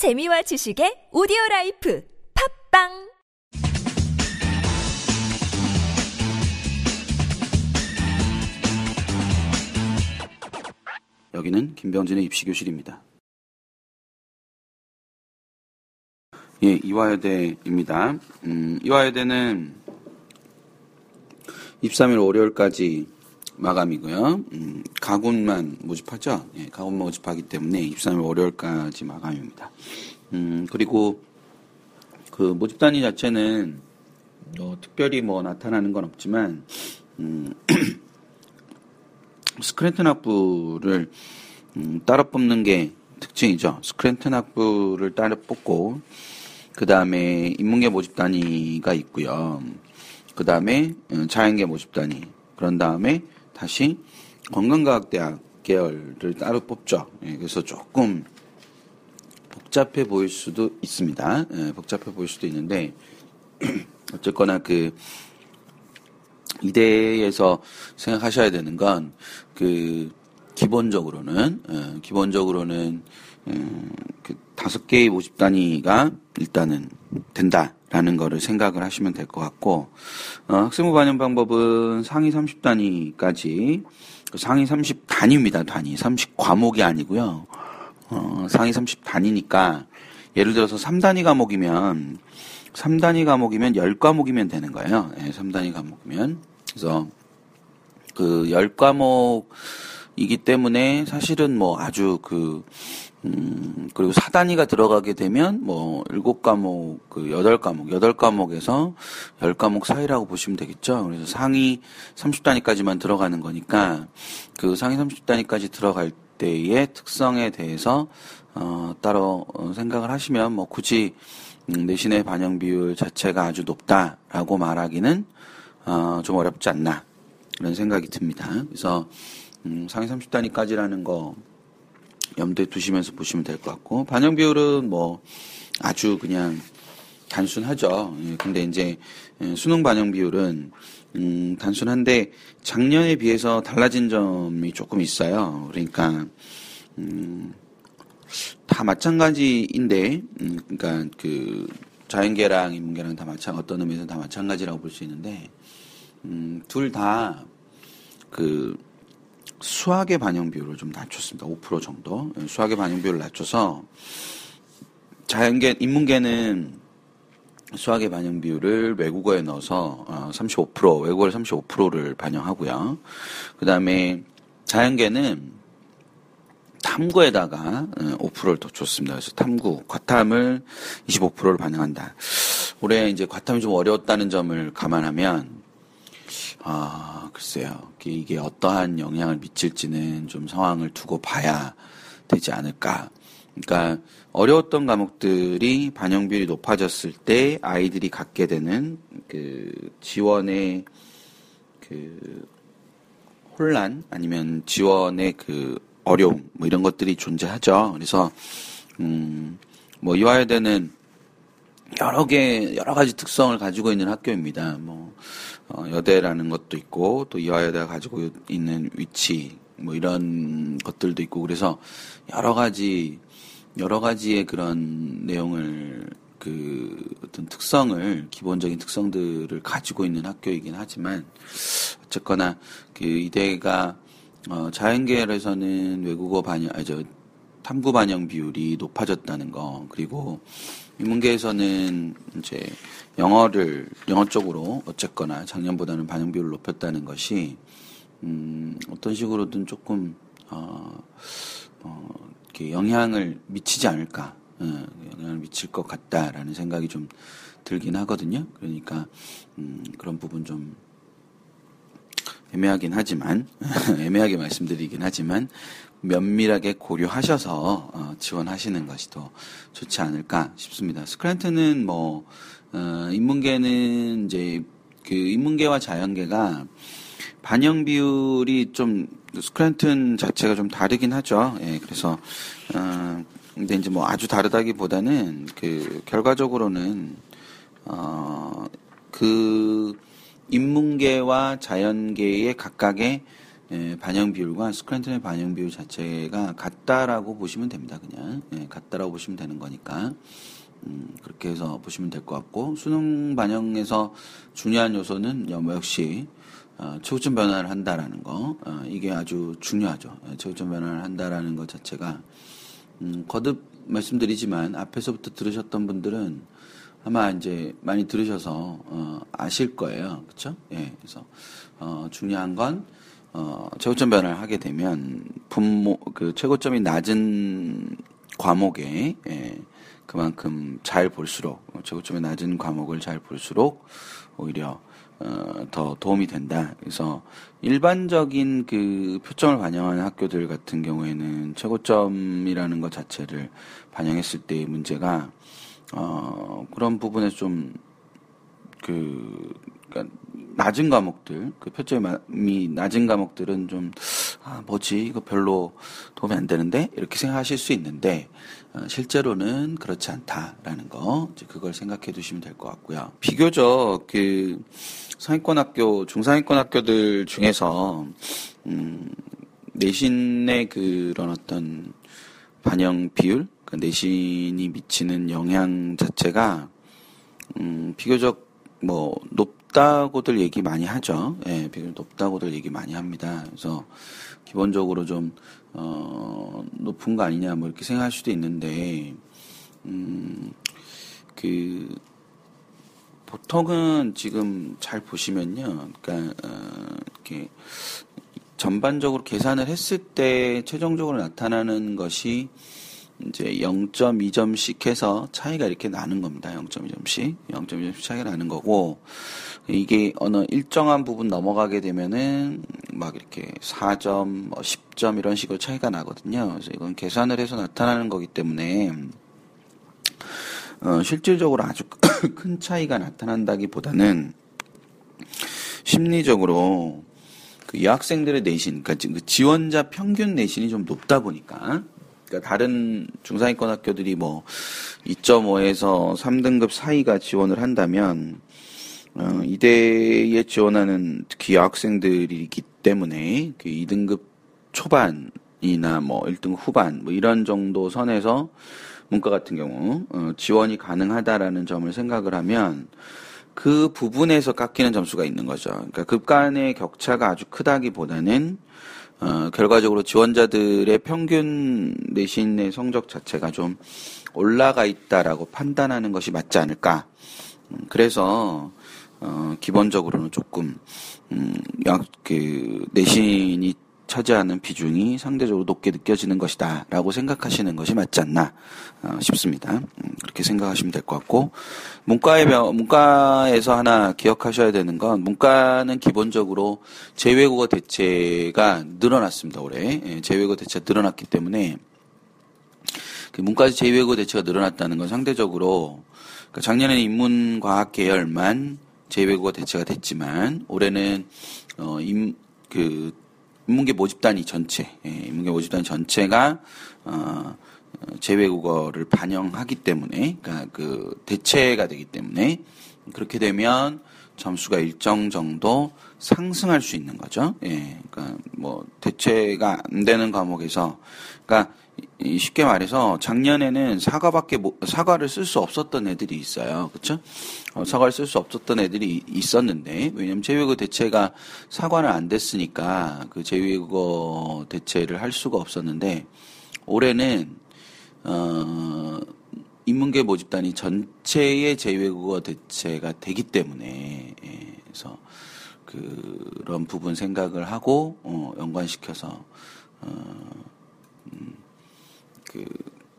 재미와 지식의 오디오 라이프 팟빵 여기는 김병진의 입시교실입니다. 예, 이화여대입니다. 음, 이화여대는 23일 월요일까지 마감이고요. 음, 가군만 모집하죠. 예, 가군 모집하기 때문에 23일 월요일까지 마감입니다. 음, 그리고 그 모집 단위 자체는 뭐 특별히 뭐 나타나는 건 없지만 음, 스크랜튼 학부를 음, 따로 뽑는 게 특징이죠. 스크랜튼 학부를 따로 뽑고 그 다음에 인문계 모집 단위가 있고요. 그 다음에 음, 자연계 모집 단위. 그런 다음에 다시 건강과학대학 계열을 따로 뽑죠. 예, 그래서 조금 복잡해 보일 수도 있습니다. 예, 복잡해 보일 수도 있는데 어쨌거나 그 이대에서 생각하셔야 되는 건 그 기본적으로는 예, 기본적으로는 음, 그 다섯 개의 모집 단위가 일단은 된다 라는 거를 생각을 하시면 될 것 같고 어, 학생부 반영 방법은 상위 30단위까지 그 상위 30단위입니다. 단위 30 과목이 아니고요. 어, 상위 30단위니까 예를 들어서 3단위 과목이면 3단위 과목이면 10과목이면 되는 거예요. 예, 3단위 과목이면 그래서 그 10과목이기 때문에 사실은 뭐 아주 그 음, 그리고 사단위가 들어가게 되면 뭐 일곱 과목, 그 여덟 과목, 여덟 과목에서 열 과목 사이라고 보시면 되겠죠. 그래서 상위 30단위까지만 들어가는 거니까 그 상위 30단위까지 들어갈 때의 특성에 대해서 어, 따로 어, 생각을 하시면 뭐 굳이 음, 내신의 반영 비율 자체가 아주 높다라고 말하기는 어, 좀 어렵지 않나 이런 생각이 듭니다. 그래서 음, 상위 30단위까지라는 거 염두에 두시면서 보시면 될 것 같고 반영 비율은 뭐 아주 그냥 단순하죠. 예, 근데 이제 예, 수능 반영 비율은 음, 단순한데 작년에 비해서 달라진 점이 조금 있어요. 그러니까 음, 다 마찬가지인데, 음, 그러니까 그 자연계랑 인문계랑 다 마찬 어떤 의미에서 다 마찬가지라고 볼 수 있는데, 음, 둘 다 그 수학의 반영 비율을 좀 낮췄습니다. 5% 정도 예, 수학의 반영 비율을 낮춰서 자연계 인문계는 수학의 반영 비율을 외국어에 넣어서 35% 외국어를 35%를 반영하고요. 그 다음에 자연계는 탐구에다가 5%를 더 줬습니다. 그래서 탐구, 과탐을 25%를 반영한다. 올해 이제 과탐이 좀 어려웠다는 점을 감안하면, 아, 글쎄요. 이게 어떠한 영향을 미칠지는 좀 상황을 두고 봐야 되지 않을까. 그러니까 어려웠던 과목들이 반영 비율이 높아졌을 때 아이들이 갖게 되는 그 지원의 그 혼란 아니면 지원의 그 어려움 뭐 이런 것들이 존재하죠. 그래서 음뭐 이화여대는 여러 개 여러 가지 특성을 가지고 있는 학교입니다. 뭐 어, 여대라는 것도 있고 또 이화여대가 가지고 있는 위치 뭐 이런 것들도 있고 그래서 여러 가지 여러 가지의 그런 내용을 그 어떤 특성을 기본적인 특성들을 가지고 있는 학교이긴 하지만 어쨌거나 그 이대가 어, 자연계열에서는 외국어 반영, 아, 저, 탐구 반영 비율이 높아졌다는 거, 그리고 인문계에서는 이제 영어를, 영어 쪽으로 어쨌거나 작년보다는 반영 비율을 높였다는 것이, 음, 어떤 식으로든 조금, 어, 어, 이렇게 영향을 미치지 않을까, 어, 영향을 미칠 것 같다라는 생각이 좀 들긴 하거든요. 그러니까, 음, 그런 부분 좀 애매하긴 하지만 애매하게 말씀드리긴 하지만 면밀하게 고려하셔서 어, 지원하시는 것이 더 좋지 않을까 싶습니다. 스크랜트는 뭐 어, 인문계는 이제 그 인문계와 자연계가 반영 비율이 좀 스크랜튼 자체가 좀 다르긴 하죠. 예, 그래서 어, 근데 이제 뭐 아주 다르다기보다는 그 결과적으로는 어그 인문계와 자연계의 각각의 예, 반영 비율과 스크랜턴의 반영 비율 자체가 같다라고 보시면 됩니다. 그냥 예, 같다라고 보시면 되는 거니까 음, 그렇게 해서 보시면 될 것 같고 수능 반영에서 중요한 요소는 뭐 역시 어, 최고점 변화를 한다라는 거 어, 이게 아주 중요하죠. 예, 최고점 변화를 한다라는 것 자체가 음, 거듭 말씀드리지만 앞에서부터 들으셨던 분들은 아마 이제 많이 들으셔서 어, 아실 거예요, 그렇죠? 예, 그래서 어, 중요한 건 어, 최고점 변화를 하게 되면 분모 그 최고점이 낮은 과목에 예, 그만큼 잘 볼수록 최고점이 낮은 과목을 잘 볼수록 오히려 어, 더 도움이 된다. 그래서 일반적인 그 표점을 반영하는 학교들 같은 경우에는 최고점이라는 것 자체를 반영했을 때의 문제가 어, 그런 부분에 좀, 그, 그니까, 낮은 과목들, 그 표점이 낮은 과목들은 좀, 아, 뭐지, 이거 별로 도움이 안 되는데? 이렇게 생각하실 수 있는데, 어, 실제로는 그렇지 않다라는 거, 이제 그걸 생각해 두시면 될 것 같고요. 비교적, 그, 상위권 학교, 중상위권 학교들 중에서, 음, 내신의 그런 어떤 반영 비율, 그 내신이 미치는 영향 자체가 음, 비교적 뭐 높다고들 얘기 많이 하죠. 예, 비교적 높다고들 얘기 많이 합니다. 그래서 기본적으로 좀 어, 높은 거 아니냐 뭐 이렇게 생각할 수도 있는데 음, 그 보통은 지금 잘 보시면요, 그러니까 어, 이렇게 전반적으로 계산을 했을 때 최종적으로 나타나는 것이 이제 0.2점씩 해서 차이가 이렇게 나는 겁니다. 0.2점씩. 0.2점씩 차이가 나는 거고, 이게 어느 일정한 부분 넘어가게 되면은 막 이렇게 4점, 뭐 10점 이런 식으로 차이가 나거든요. 그래서 이건 계산을 해서 나타나는 거기 때문에, 어, 실질적으로 아주 큰 차이가 나타난다기 보다는 심리적으로 그 여학생들의 내신, 그러니까 그 지원자 평균 내신이 좀 높다 보니까 그러니까 다른 중상위권 학교들이 뭐 2.5에서 3등급 사이가 지원을 한다면 어, 이대에 지원하는 특히 여학생들이기 때문에 그 2등급 초반이나 뭐 1등 후반 뭐 이런 정도 선에서 문과 같은 경우 어, 지원이 가능하다라는 점을 생각을 하면 그 부분에서 깎이는 점수가 있는 거죠. 그러니까 급 간의 격차가 아주 크다기보다는 어, 결과적으로 지원자들의 평균 내신의 성적 자체가 좀 올라가 있다라고 판단하는 것이 맞지 않을까. 음, 그래서 어, 기본적으로는 조금 음, 약, 그 내신이 차지하는 비중이 상대적으로 높게 느껴지는 것이다 라고 생각하시는 것이 맞지 않나 어, 싶습니다. 음, 그렇게 생각하시면 될 것 같고 문과의 문과에서 하나 기억하셔야 되는 건 문과는 기본적으로 제외국어 대체가 늘어났습니다 올해 예, 제외국어 대체가 늘어났기 때문에 그 문과에서 제외국어 대체가 늘어났다는 건 상대적으로 그러니까 작년에는 인문과학 계열만 제외국어 대체가 됐지만 올해는 어, 임, 그 인문계 모집단위 전체, 예, 인문계 모집단위 전체가 어, 제외국어를 반영하기 때문에, 그러니까 그 대체가 되기 때문에 그렇게 되면 점수가 일정 정도 상승할 수 있는 거죠. 예, 그러니까 뭐 대체가 안 되는 과목에서, 그러니까 쉽게 말해서 작년에는 사과밖에 사과를 쓸 수 없었던 애들이 있어요. 그렇죠? 어, 사과를 쓸 수 없었던 애들이 있었는데 왜냐면 제외국어 대체가 사과는 안 됐으니까 그 제외국어 대체를 할 수가 없었는데 올해는 어 인문계 모집단이 전체의 제외국어 대체가 되기 때문에 예, 그래서 그런 부분 생각을 하고 어, 연관시켜서 어, 음, 그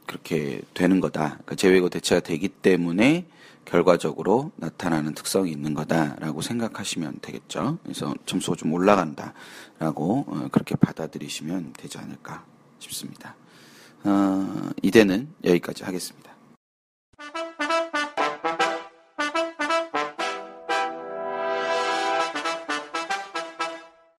그렇게 되는 거다. 그러니까 제외고 대체가 되기 때문에 결과적으로 나타나는 특성이 있는 거다라고 생각하시면 되겠죠. 그래서 점수가 좀 올라간다라고 어, 그렇게 받아들이시면 되지 않을까 싶습니다. 어, 이대는 여기까지 하겠습니다.